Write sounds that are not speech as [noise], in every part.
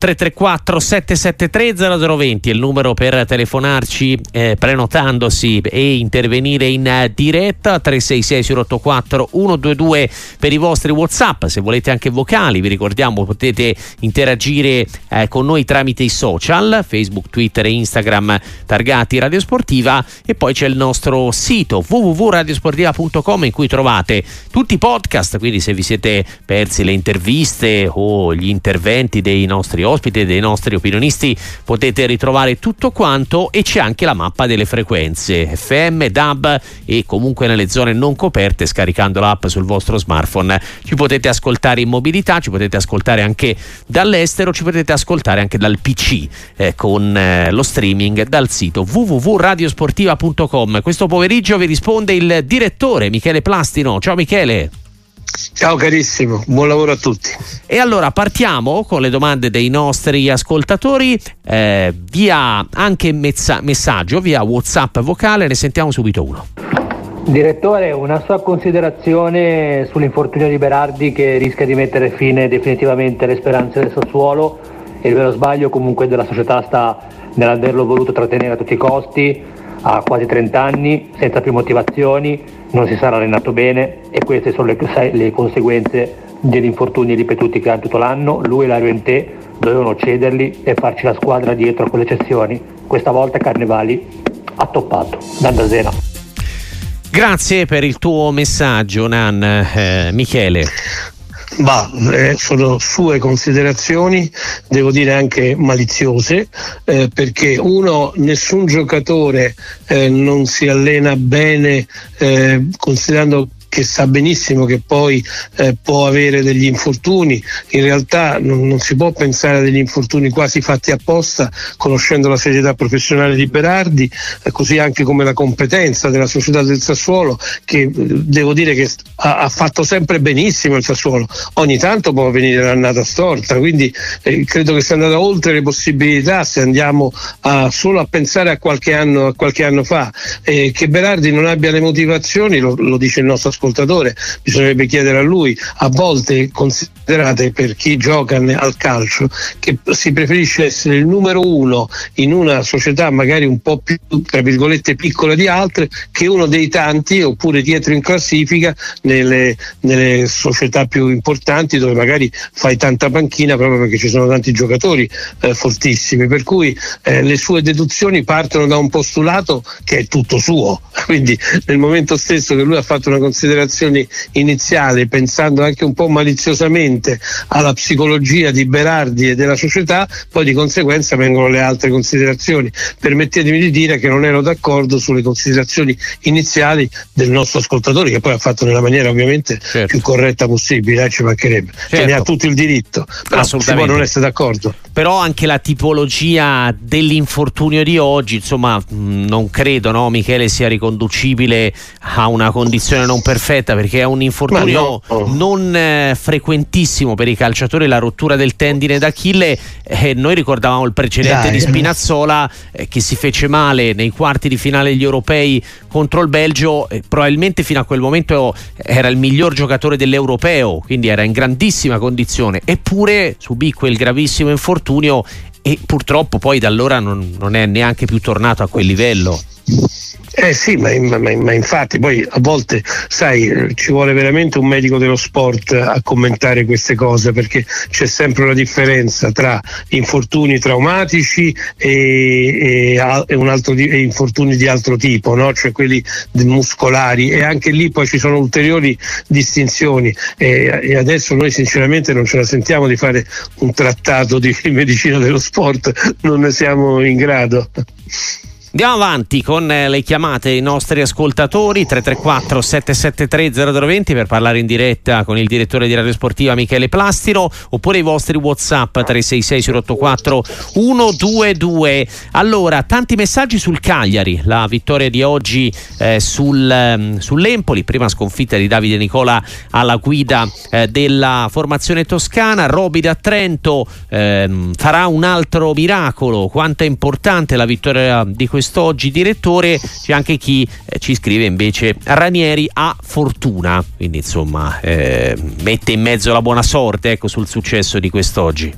334 773 0020 è il numero per telefonarci eh, prenotandosi e intervenire in diretta 366 084 122 per i vostri whatsapp. Se volete anche vocali vi ricordiamo potete interagire eh, con noi tramite i social Facebook, Twitter e Instagram targati Radio Sportiva. E poi c'è il nostro sito www.radiosportiva.com in cui trovate tutti i podcast. Quindi se vi siete persi le interviste o gli interventi dei nostri ospite dei nostri opinionisti potete ritrovare tutto quanto e c'è anche la mappa delle frequenze FM, DAB e comunque nelle zone non coperte scaricando l'app sul vostro smartphone ci potete ascoltare in mobilità, ci potete ascoltare anche dall'estero, ci potete ascoltare anche dal PC eh, con eh, lo streaming dal sito www.radiosportiva.com. Questo pomeriggio vi risponde il direttore Michele Plastino. Ciao Michele. Ciao carissimo, buon lavoro a tutti. E allora partiamo con le domande dei nostri ascoltatori eh, via anche mezza- messaggio, via WhatsApp vocale, ne sentiamo subito uno. Direttore, una sua considerazione sull'infortunio di Berardi che rischia di mettere fine definitivamente alle speranze del Sassuolo e il vero sbaglio comunque della società sta nell'averlo voluto trattenere a tutti i costi, ha quasi 30 anni, senza più motivazioni, non si sarà allenato bene e queste sono le, le conseguenze degli infortuni ripetuti che ha tutto l'anno. Lui e la Ruente dovevano cederli e farci la squadra dietro con le eccezioni. Questa volta Carnevali ha toppato. Dandasena. Grazie per il tuo messaggio, Nan. Eh, Michele. Ma eh, sono sue considerazioni, devo dire anche maliziose, eh, perché uno, nessun giocatore eh, non si allena bene eh, considerando che sa benissimo che poi eh, può avere degli infortuni, in realtà non, non, si può pensare a degli infortuni quasi fatti apposta, conoscendo la serietà professionale di Berardi, eh, così anche come la competenza della società del Sassuolo, che eh, devo dire che ha, ha, fatto sempre benissimo il Sassuolo, ogni tanto può venire l'annata storta, quindi eh, credo che sia andata oltre le possibilità se andiamo a, solo a pensare a qualche anno, a qualche anno fa, eh, che Berardi non abbia le motivazioni, lo, lo dice il nostro ascoltatore, bisognerebbe chiedere a lui, a volte considerate per chi gioca al calcio che si preferisce essere il numero uno in una società magari un po' più tra virgolette piccola di altre che uno dei tanti oppure dietro in classifica nelle, nelle società più importanti dove magari fai tanta panchina proprio perché ci sono tanti giocatori eh, fortissimi. Per cui eh, le sue deduzioni partono da un postulato che è tutto suo. [laughs] Quindi nel momento stesso che lui ha fatto una considerazione considerazioni iniziali, pensando anche un po' maliziosamente alla psicologia di Berardi e della società, poi di conseguenza vengono le altre considerazioni. Permettetemi di dire che non ero d'accordo sulle considerazioni iniziali del nostro ascoltatore, che poi ha fatto nella maniera ovviamente certo. più corretta possibile, eh, ci mancherebbe, certo. che ne ha tutto il diritto, però si può non essere d'accordo. Però anche la tipologia dell'infortunio di oggi, insomma, non credo, no, Michele, sia riconducibile a una condizione non perfetta perfetta perché è un infortunio no. non eh, frequentissimo per i calciatori, la rottura del tendine d'Achille. Eh, noi ricordavamo il precedente Dai. di Spinazzola eh, che si fece male nei quarti di finale degli europei contro il Belgio. probabilmente fino a quel momento era il miglior giocatore dell'europeo, quindi era in grandissima condizione. Eppure subì quel gravissimo infortunio e purtroppo poi da allora non, non è neanche più tornato a quel livello. Eh sì, ma, ma, ma, infatti poi a volte, sai, ci vuole veramente un medico dello sport a commentare queste cose perché c'è sempre una differenza tra infortuni traumatici e, e, e, altro, e infortuni di altro tipo, no? cioè quelli muscolari e anche lì poi ci sono ulteriori distinzioni e, adesso noi sinceramente non ce la sentiamo di fare un trattato di [laughs] medicina dello sport, non ne siamo in grado. Andiamo avanti con eh, le chiamate ai nostri ascoltatori 334 773 0020 per parlare in diretta con il direttore di Radio Sportiva Michele Plastino oppure i vostri Whatsapp 366 084 122. Allora, tanti messaggi sul Cagliari, la vittoria di oggi eh, sul, eh, sull'Empoli, prima sconfitta di Davide Nicola alla guida eh, della formazione toscana, Roby da Trento ehm, farà un altro miracolo, quanto è importante la vittoria di questo quest'oggi direttore, c'è anche chi eh, ci scrive invece Ranieri ha fortuna, quindi insomma eh, mette in mezzo la buona sorte ecco, sul successo di quest'oggi.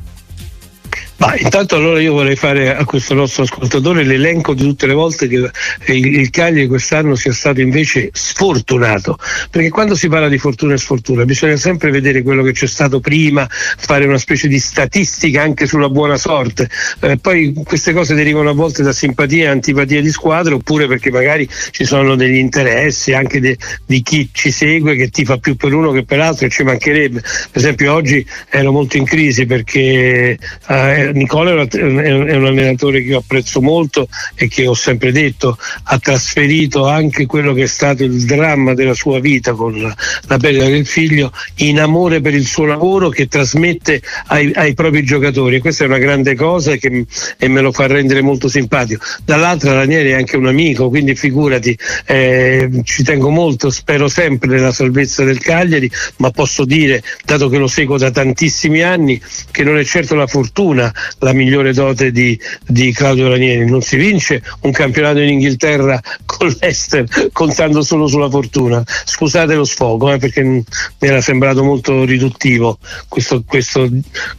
Ma intanto allora io vorrei fare a questo nostro ascoltatore l'elenco di tutte le volte che il, Cagliari quest'anno sia stato invece sfortunato, perché quando si parla di fortuna e sfortuna bisogna sempre vedere quello che c'è stato prima, fare una specie di statistica anche sulla buona sorte, eh, poi queste cose derivano a volte da simpatia e antipatia di squadra oppure perché magari ci sono degli interessi anche de, di chi ci segue che ti fa più per uno che per l'altro e ci mancherebbe. Per esempio oggi ero molto in crisi perché eh, Nicola è un allenatore che io apprezzo molto e che ho sempre detto ha trasferito anche quello che è stato il dramma della sua vita con la perdita del figlio in amore per il suo lavoro che trasmette ai, ai propri giocatori e questa è una grande cosa che, e me lo fa rendere molto simpatico. Dall'altra Ranieri è anche un amico, quindi figurati, eh, ci tengo molto, spero sempre nella salvezza del Cagliari, ma posso dire, dato che lo seguo da tantissimi anni, che non è certo la fortuna la migliore dote di, di Claudio Ranieri. Non si vince un campionato in Inghilterra con l'Ester contando solo sulla fortuna. Scusate lo sfogo, eh, perché mi era sembrato molto riduttivo questo, questo,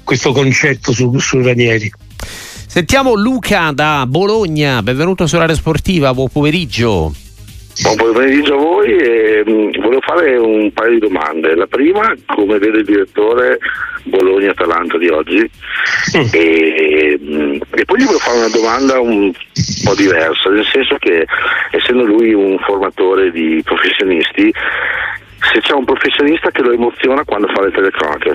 questo concetto su, su Ranieri. Sentiamo Luca da Bologna, benvenuto sull'area sportiva, buon pomeriggio. Buon pomeriggio a voi e mh, volevo fare un paio di domande. La prima, come vede il direttore Bologna-Atalanta di oggi mm. e, mh, e, poi gli volevo fare una domanda un po' diversa, nel senso che essendo lui un formatore di professionisti, se c'è un professionista che lo emoziona quando fa le telecronache.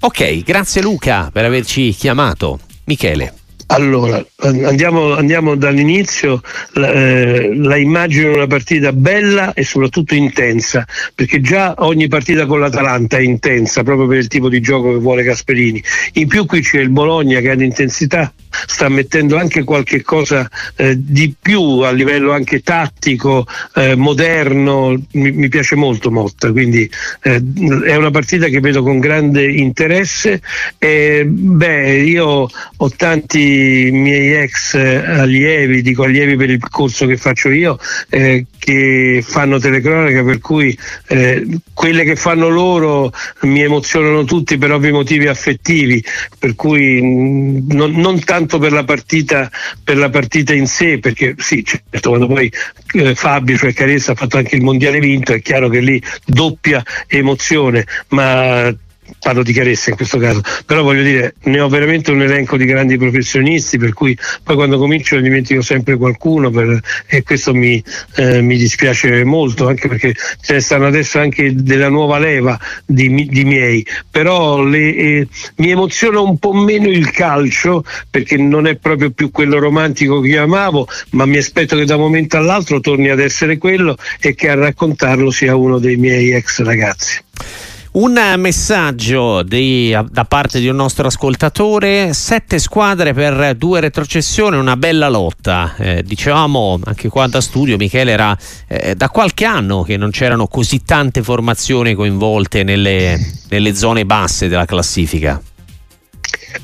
Ok, grazie Luca per averci chiamato. Michele. Allora, andiamo, andiamo dall'inizio, la, eh, la, immagino una partita bella e soprattutto intensa, perché già ogni partita con l'Atalanta è intensa proprio per il tipo di gioco che vuole Gasperini. In più qui c'è il Bologna che ha l'intensità sta mettendo anche qualche cosa eh, di più a livello anche tattico, eh, moderno, mi, mi, piace molto Motta, quindi eh, è una partita che vedo con grande interesse. E, beh, io ho tanti miei ex allievi, dico allievi per il corso che faccio io, eh, che fanno telecronaca, per cui eh, quelle che fanno loro mi emozionano tutti per ovvi motivi affettivi, per cui mm, non, non tanto per la partita, per la partita in sé, perché sì, certo, quando poi eh, Fabio, cioè Caressa, ha fatto anche il mondiale vinto, è chiaro che lì doppia emozione, ma parlo di Caressa in questo caso, però voglio dire, ne ho veramente un elenco di grandi professionisti, per cui poi quando comincio ne dimentico sempre qualcuno per, e questo mi, eh, mi, dispiace molto, anche perché ce ne stanno adesso anche della nuova leva di, di miei, però le, eh, mi emoziona un po' meno il calcio perché non è proprio più quello romantico che io amavo, ma mi aspetto che da un momento all'altro torni ad essere quello e che a raccontarlo sia uno dei miei ex ragazzi. Un messaggio di, da parte di un nostro ascoltatore, sette squadre per due retrocessioni, una bella lotta. Eh, dicevamo anche qua da studio, Michele, era eh, da qualche anno che non c'erano così tante formazioni coinvolte nelle, nelle zone basse della classifica.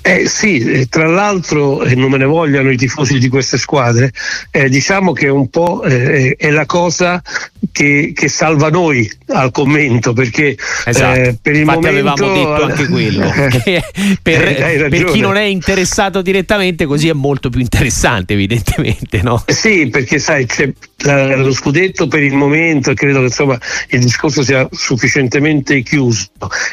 Eh sì, tra l'altro, e non me ne vogliano i tifosi di queste squadre, eh, diciamo che un po' eh, è la cosa che, che, salva noi al commento, perché esatto. eh, per il Infatti momento... avevamo detto anche quello, [laughs] [laughs] per, eh, per, chi non è interessato direttamente così è molto più interessante evidentemente. No? Sì, perché sai, c'è lo scudetto per il momento e credo che insomma il discorso sia sufficientemente chiuso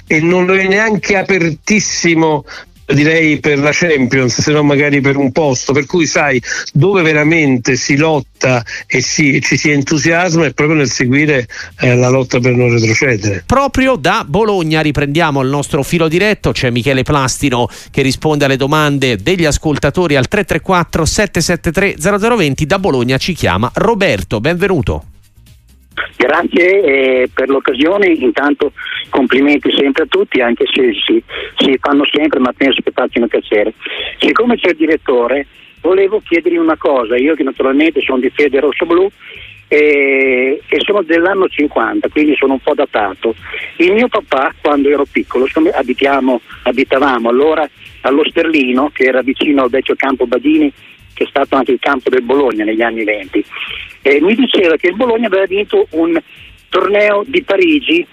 e non lo è neanche apertissimo direi per la Champions, se non magari per un posto, per cui sai dove veramente si lotta e si, ci si entusiasma è proprio nel seguire eh, la lotta per non retrocedere. Proprio da Bologna riprendiamo il nostro filo diretto, c'è Michele Plastino che risponde alle domande degli ascoltatori al 334 773 0020, da Bologna ci chiama Roberto, benvenuto. Grazie eh, per l'occasione, intanto complimenti sempre a tutti, anche se si, si fanno sempre, ma penso che facciano piacere. Siccome c'è il direttore, volevo chiedergli una cosa, io che naturalmente sono di fede rosso-blu e, e, sono dell'anno 50, quindi sono un po' datato. Il mio papà, quando ero piccolo, abitavamo allora allo Sterlino, che era vicino al vecchio campo Badini, che è stato anche il campo del Bologna negli anni 20, eh, mi diceva che il Bologna aveva vinto un torneo di Parigi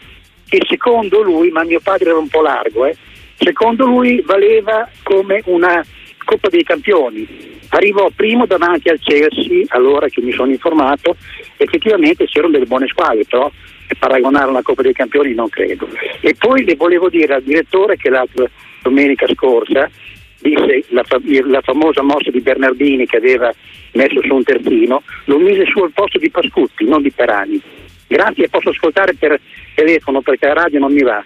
che secondo lui, ma mio padre era un po' largo, eh, Secondo lui valeva come una Coppa dei Campioni. Arrivò primo davanti al Chelsea, allora che mi sono informato, effettivamente c'erano delle buone squadre, però paragonare una Coppa dei Campioni non credo. E poi le volevo dire al direttore che l'altra domenica scorsa disse la, la, famosa mossa di Bernardini che aveva messo su un terzino, lo mise su al posto di Pascutti, non di Perani. Grazie, posso ascoltare per telefono perché la radio non mi va.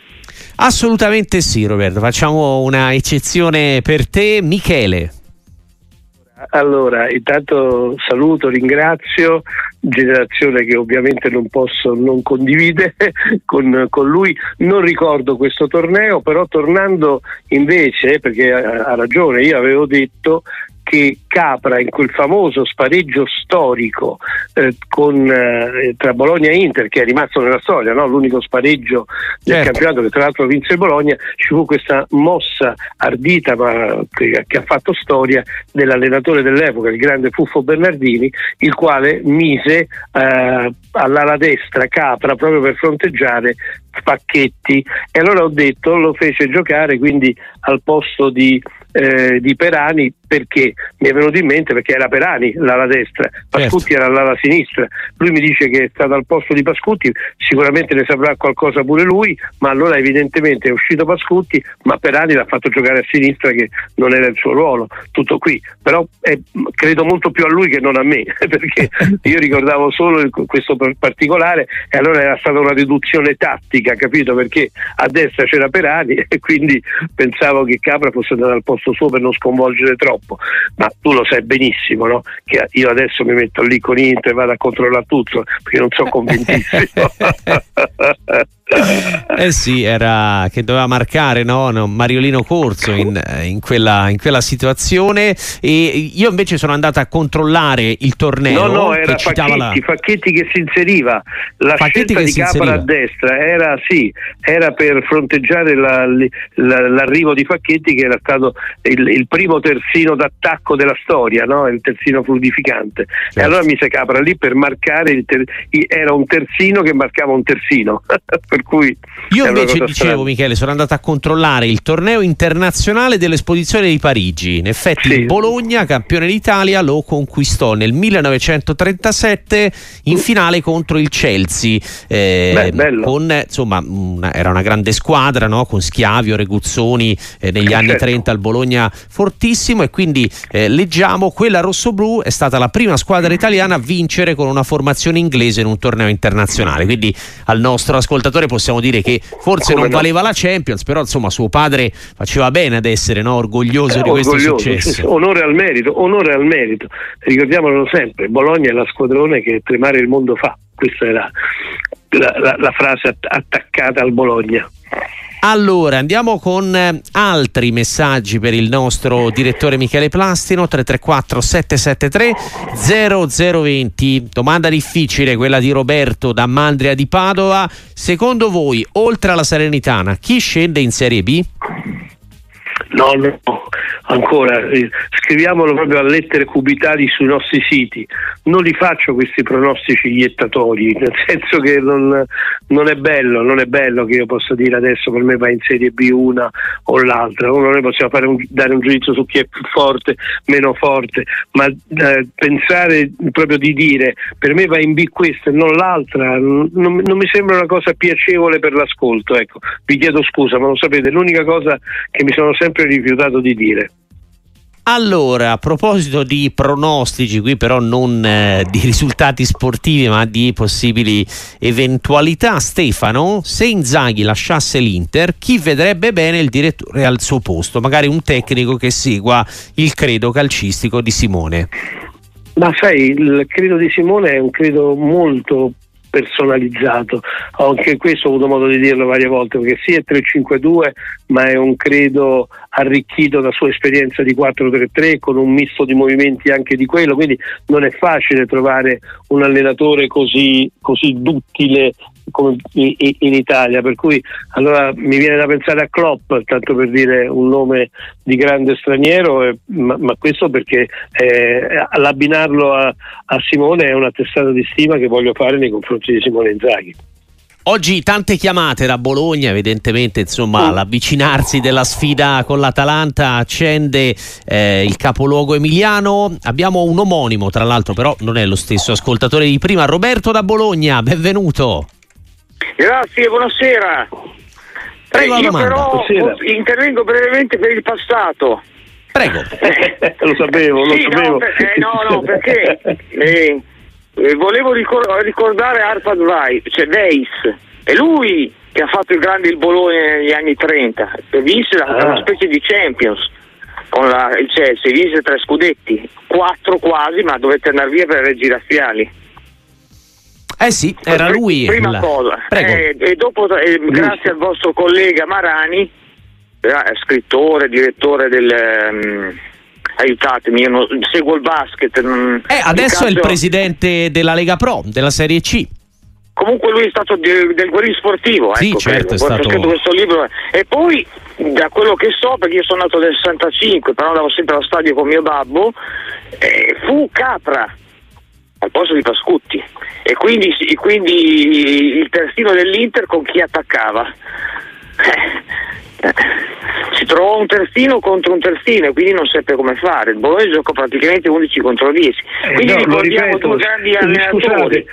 Assolutamente sì, Roberto. Facciamo una eccezione per te, Michele. Allora, intanto saluto, ringrazio, generazione che ovviamente non posso non condividere [laughs] con, con, lui. Non ricordo questo torneo, però tornando invece, perché ha, ha ragione, io avevo detto che Capra in quel famoso spareggio storico eh, con, eh, tra Bologna e Inter che è rimasto nella storia, no? l'unico spareggio del certo. campionato che tra l'altro vinse Bologna, ci fu questa mossa ardita ma che, che ha fatto storia dell'allenatore dell'epoca, il grande Fuffo Bernardini, il quale mise eh, all'ala destra Capra proprio per fronteggiare Pacchetti e allora ho detto lo fece giocare quindi al posto di eh, di Perani perché mi è venuto in mente perché era Perani l'ala destra, Pascutti certo. era l'ala sinistra. Lui mi dice che è stato al posto di Pascutti, sicuramente ne saprà qualcosa pure lui, ma allora evidentemente è uscito Pascutti, ma Perani l'ha fatto giocare a sinistra che non era il suo ruolo, tutto qui. Però è, credo molto più a lui che non a me, [laughs] perché io ricordavo solo questo particolare e allora era stata una riduzione tattica, capito? Perché a destra c'era Perani [laughs] e quindi pensavo che Capra fosse andato al posto posto suo per non sconvolgere troppo, ma tu lo sai benissimo no? che io adesso mi metto lì con Inter e vado a controllare tutto perché non sono convintissimo. [laughs] [laughs] eh sì, era che doveva marcare no? no Mariolino Corso in, in, quella, in, quella, situazione e io invece sono andato a controllare il torneo. No, no, era Facchetti, la... Facchetti, che si inseriva, la Facchetti scelta di Capra a destra era, sì, era per fronteggiare la, la, l'arrivo di Facchetti che era stato il, il primo terzino d'attacco della storia, no? il terzino fluidificante. Certo. E allora mise Capra lì per marcare, ter... era un terzino che marcava un terzino. [laughs] per cui io invece dicevo strana. Michele sono andato a controllare il torneo internazionale dell'esposizione di Parigi in effetti sì. Bologna campione d'Italia lo conquistò nel 1937 in finale contro il Chelsea eh, Beh, con, insomma una, era una grande squadra no? con Schiavio, Reguzzoni eh, negli anni certo. 30 al Bologna fortissimo e quindi eh, leggiamo quella rossoblù è stata la prima squadra italiana a vincere con una formazione inglese in un torneo internazionale quindi al nostro ascoltatore possiamo dire che forse Come non no? valeva la Champions, però insomma suo padre faceva bene ad essere no, orgoglioso eh, di questo orgoglioso, successo. Onore al merito, onore al merito. Ricordiamolo sempre, Bologna è la squadrone che tremare il mondo fa. Questa era la, la, la frase attaccata al Bologna. Allora, andiamo con eh, altri messaggi per il nostro direttore Michele Plastino 334 773 0020. Domanda difficile quella di Roberto da Mandria di Padova. Secondo voi, oltre alla Serenitana, chi scende in Serie B? No, no, ancora, eh, scriviamolo proprio a lettere cubitali sui nostri siti. Non li faccio questi pronostici iettatori, [laughs] nel senso che non, non, è bello, non è bello che io possa dire adesso per me va in Serie B una o l'altra. Noi possiamo un, dare un giudizio su chi è più forte, meno forte, ma eh, pensare proprio di dire per me va in B questa e non l'altra non, non, mi sembra una cosa piacevole per l'ascolto. Ecco, vi chiedo scusa, ma lo sapete, l'unica cosa che mi sono sempre rifiutato di dire. Allora, a proposito di pronostici, qui però non eh, di risultati sportivi, ma di possibili eventualità, Stefano, se Inzaghi lasciasse l'Inter, chi vedrebbe bene il direttore al suo posto? Magari un tecnico che segua il credo calcistico di Simone. Ma sai, il credo di Simone è un credo molto personalizzato. Anche questo ho avuto modo di dirlo varie volte, perché sì è 3-5-2, ma è un credo arricchito da sua esperienza di 4-3-3 con un misto di movimenti anche di quello, quindi non è facile trovare un allenatore così, così duttile come in Italia, per cui allora mi viene da pensare a Klopp, tanto per dire un nome di grande straniero, eh, ma, ma, questo perché eh, l'abbinarlo a, a, Simone è una testata di stima che voglio fare nei confronti di Simone Inzaghi. Oggi tante chiamate da Bologna, evidentemente insomma, mm. l'avvicinarsi della sfida con l'Atalanta accende eh, il capoluogo emiliano. Abbiamo un omonimo, tra l'altro, però non è lo stesso ascoltatore di prima. Roberto da Bologna, benvenuto. Grazie, buonasera. Prego, eh, io però buonasera. intervengo brevemente per il passato. Prego. [laughs] lo sapevo, lo sì, sapevo. No, perché, no, no, perché [laughs] eh, eh, volevo ricor- ricordare Arpad Weiss, cioè Weiss, è lui che ha fatto il grande il Bologna negli anni 30, vinse la, ah. una specie di Champions con la, il Chelsea, vinse tre scudetti, quattro quasi, ma dovette andare via per reggi razziali. Eh sì, era lui. Prima il... cosa, eh, e dopo, eh, grazie al vostro collega Marani, eh, scrittore, direttore del... Um, aiutatemi, io non, seguo il basket. Non, eh, adesso è il presidente della Lega Pro, della Serie C. Comunque lui è stato del, del guerriero sportivo, sì, ecco, certo, è stato... scritto questo libro. E poi, da quello che so, perché io sono nato nel 65, però andavo sempre allo stadio con mio babbo, eh, fu Capra al posto di Pascutti e quindi, quindi il terzino dell'Inter con chi attaccava. Eh, si trovò un terzino contro un terzino e quindi non seppe come fare. Il Bologna giocò praticamente 11 contro 10. Eh, quindi no, ricordiamo ripeto, due grandi allenatori. Scusate.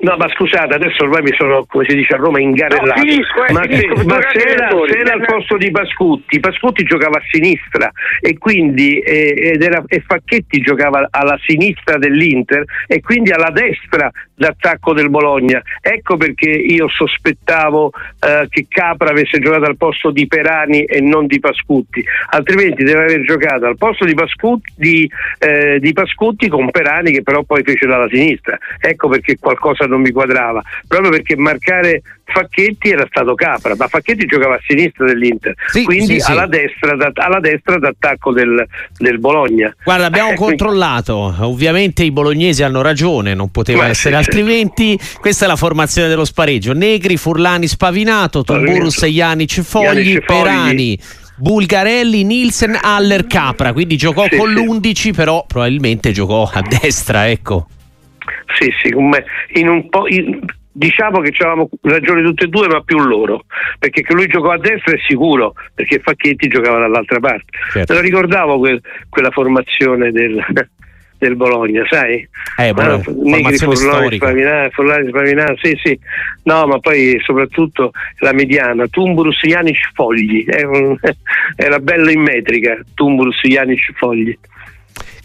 No, ma scusate, adesso ormai mi sono, come si dice a Roma, ingarellato. No, finisco, eh, ma finisco, se, ma se era, se era al posto di Pascutti, Pascutti giocava a sinistra e quindi eh, era, e Facchetti giocava alla sinistra dell'Inter e quindi alla destra d'attacco del Bologna. Ecco perché io sospettavo eh, che Capra avesse giocato al posto di Perani e non di Pascutti, altrimenti deve aver giocato al posto di Pascutti, di, eh, di Pascutti con Perani che però poi fece dalla sinistra. Ecco perché qualcosa non mi quadrava, proprio perché marcare Facchetti era stato Capra, ma Facchetti giocava a sinistra dell'Inter, sì, quindi sì, alla, sì. Destra, alla, Destra, d'attacco del, del Bologna. Guarda, abbiamo eh, controllato, ovviamente i bolognesi hanno ragione, non poteva ma essere altrimenti. Questa è la formazione dello spareggio: Negri, Furlani, Spavinato, Tomburus, Janic, Fogli, Perani. Bulgarelli, Nielsen, Haller, Capra, quindi giocò con l'11 però probabilmente giocò a destra, ecco. Sì, sì, in un po', in, diciamo che avevamo ragione tutte e due, ma più loro, perché che lui giocò a destra è sicuro, perché Facchetti giocava dall'altra parte. Certo. Me lo ricordavo quel, quella formazione del, [laughs] del Bologna, sai? Eh, buona, Negri, Forlani, Spavinà, Forlani, Spavinà, sì, sì. No, ma poi soprattutto la mediana, Tumburus, Janic, Fogli. Era [laughs] bello in metrica, Tumburus, Janic, Fogli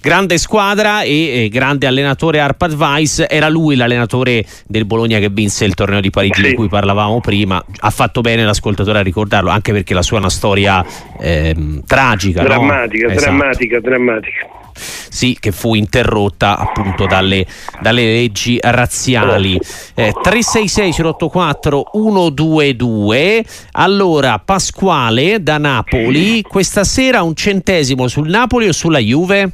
grande squadra e, e grande allenatore Arpad Weiss era lui l'allenatore del Bologna che vinse il torneo di Parigi sì. di cui parlavamo prima ha fatto bene l'ascoltatore a ricordarlo anche perché la sua è una storia eh, tragica drammatica, no? drammatica, esatto. drammatica sì, che fu interrotta appunto dalle, dalle leggi razziali. Eh, 366 084 122. Allora, Pasquale da Napoli, questa sera un centesimo sul Napoli o sulla Juve?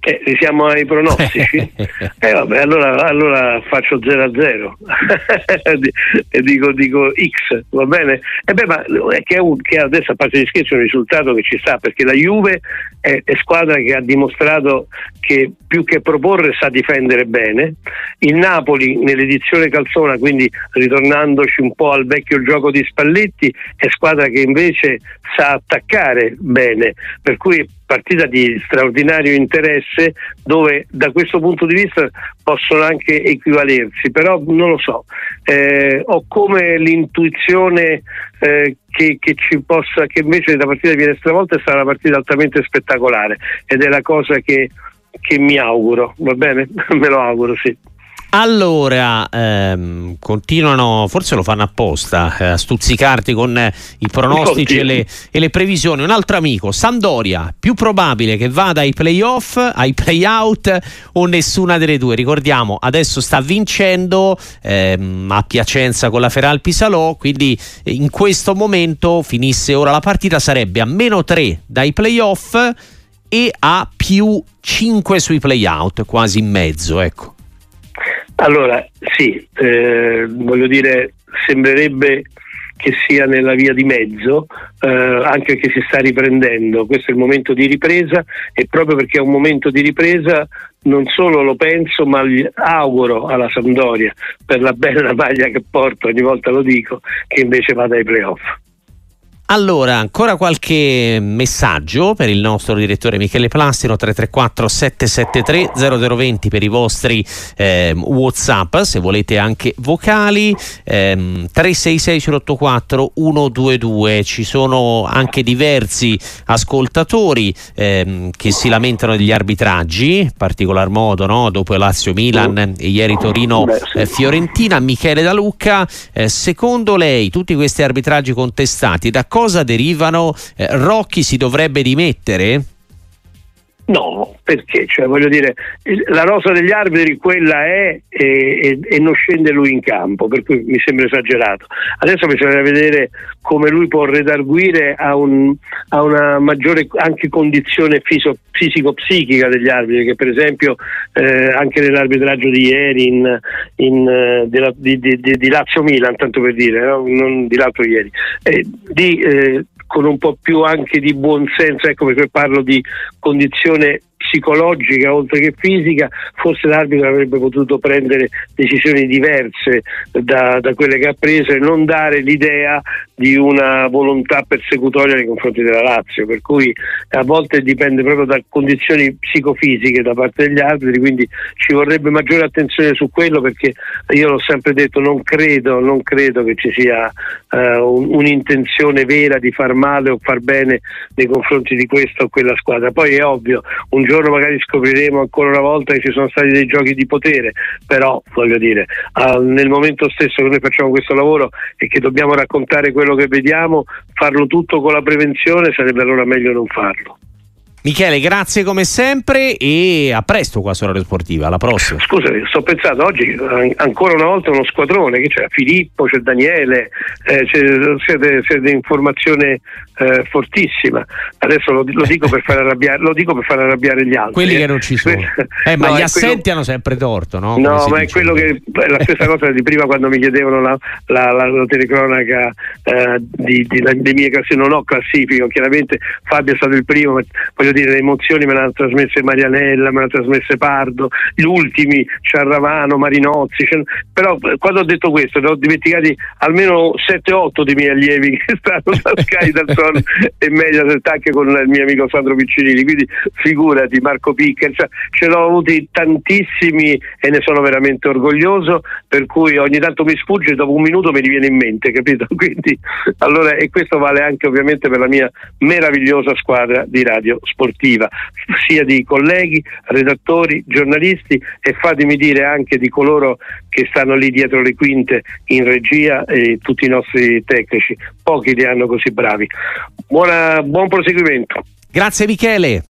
Eh, siamo ai pronostici? [laughs] eh, vabbè, allora, allora, faccio 0 a 0 [laughs] e dico, dico, X, va bene? E beh, ma è che, un, che, adesso a parte gli scherzi è un risultato che ci sta perché la Juve è, è, squadra che ha dimostrato che più che proporre sa difendere bene. Il Napoli nell'edizione Calzona, quindi ritornandoci un po' al vecchio gioco di Spalletti, è squadra che invece sa attaccare bene, per cui partita di straordinario interesse dove da questo punto di vista possono anche equivalersi, però non lo so, eh, ho come l'intuizione eh, che, che, ci possa, che invece la partita viene stravolta e sarà una partita altamente spettacolare ed è la cosa che, che mi auguro, va bene? [laughs] Me lo auguro, sì. Allora, ehm, continuano, forse lo fanno apposta, eh, a stuzzicarti con eh, i pronostici e le, e le, previsioni. Un altro amico, Sandoria, più probabile che vada ai playoff, ai playout o nessuna delle due? Ricordiamo, adesso sta vincendo ehm, a Piacenza con la Feralpi Salò, quindi eh, in questo momento finisse ora la partita sarebbe a meno 3 dai playoff e a più 5 sui playout, quasi in mezzo, ecco. Allora, sì, eh, voglio dire, sembrerebbe che sia nella via di mezzo, eh, anche perché si sta riprendendo, questo è il momento di ripresa e proprio perché è un momento di ripresa non solo lo penso, ma gli auguro alla Sampdoria per la bella maglia che porto, ogni volta lo dico, che invece vada ai playoff. Allora, ancora qualche messaggio per il nostro direttore Michele Plastino 334 773 0020 per i vostri eh, Whatsapp, se volete anche vocali, ehm, 366 084 122. Ci sono anche diversi ascoltatori ehm, che si lamentano degli arbitraggi, in particolar modo no? dopo Lazio Milan e ieri Torino eh, Fiorentina. Michele Da Lucca, eh, secondo lei tutti questi arbitraggi contestati da cosa derivano? Eh, Rocchi si dovrebbe dimettere? No, perché? Cioè, voglio dire, la rosa degli arbitri quella è e, e, e, non scende lui in campo, per cui mi sembra esagerato. Adesso bisogna vedere come lui può redarguire a, un, a una maggiore anche condizione fisico-psichica degli arbitri, che per esempio eh, anche nell'arbitraggio di ieri in, in, di, di, di, di, Lazio Milan, tanto per dire, no? non di l'altro ieri, eh, di eh, con un po' più anche di buonsenso, ecco perché parlo di condizione psicologica oltre che fisica, forse l'arbitro avrebbe potuto prendere decisioni diverse da, da, quelle che ha preso e non dare l'idea di una volontà persecutoria nei confronti della Lazio, per cui a volte dipende proprio da condizioni psicofisiche da parte degli arbitri, quindi ci vorrebbe maggiore attenzione su quello perché io l'ho sempre detto, non credo, non credo che ci sia un, un'intenzione vera di far male o far bene nei confronti di questa o quella squadra. Poi è ovvio, un giorno magari scopriremo ancora una volta che ci sono stati dei giochi di potere, però voglio dire, uh, nel momento stesso che noi facciamo questo lavoro e che dobbiamo raccontare quello che vediamo, farlo tutto con la prevenzione sarebbe allora meglio non farlo. Michele, grazie come sempre e a presto qua su Radio Sportiva, alla prossima. Scusa, sto pensando oggi ancora una volta uno squadrone, che c'è Filippo, c'è Daniele, eh, c'è, siete, siete informazione eh, fortissima. Adesso lo, lo, dico per far arrabbiare, lo dico per far arrabbiare gli altri. Quelli eh. che non ci sono. [laughs] Eh, ma no, gli assenti quello... hanno sempre torto, no? Come no, ma è quello che è la stessa cosa di prima quando mi chiedevano la, la, la, la telecronaca eh, di, di, dei miei classifiche. Non ho classifico, chiaramente Fabio è stato il primo, ma voglio dire, le emozioni me le hanno trasmesse Marianella, me le hanno trasmesse Pardo, gli ultimi, Ciarravano, Marinozzi. Cioè, però quando ho detto questo, ne ho dimenticati almeno 7-8 dei miei allievi [laughs] che stanno da Sky dal Son e Mediaset anche con il mio amico Sandro Piccinini, quindi figurati Marco Piccher, cioè, ce l'ho avuti tantissimi e ne sono veramente orgoglioso, per cui ogni tanto mi sfugge dopo un minuto mi riviene in mente, capito? [laughs] Quindi, allora, e questo vale anche ovviamente per la mia meravigliosa squadra di radio sportiva, sia di colleghi, redattori, giornalisti e fatemi dire anche di coloro che stanno lì dietro le quinte in regia e tutti i nostri tecnici, pochi li hanno così bravi. Buona, buon proseguimento. Grazie Michele.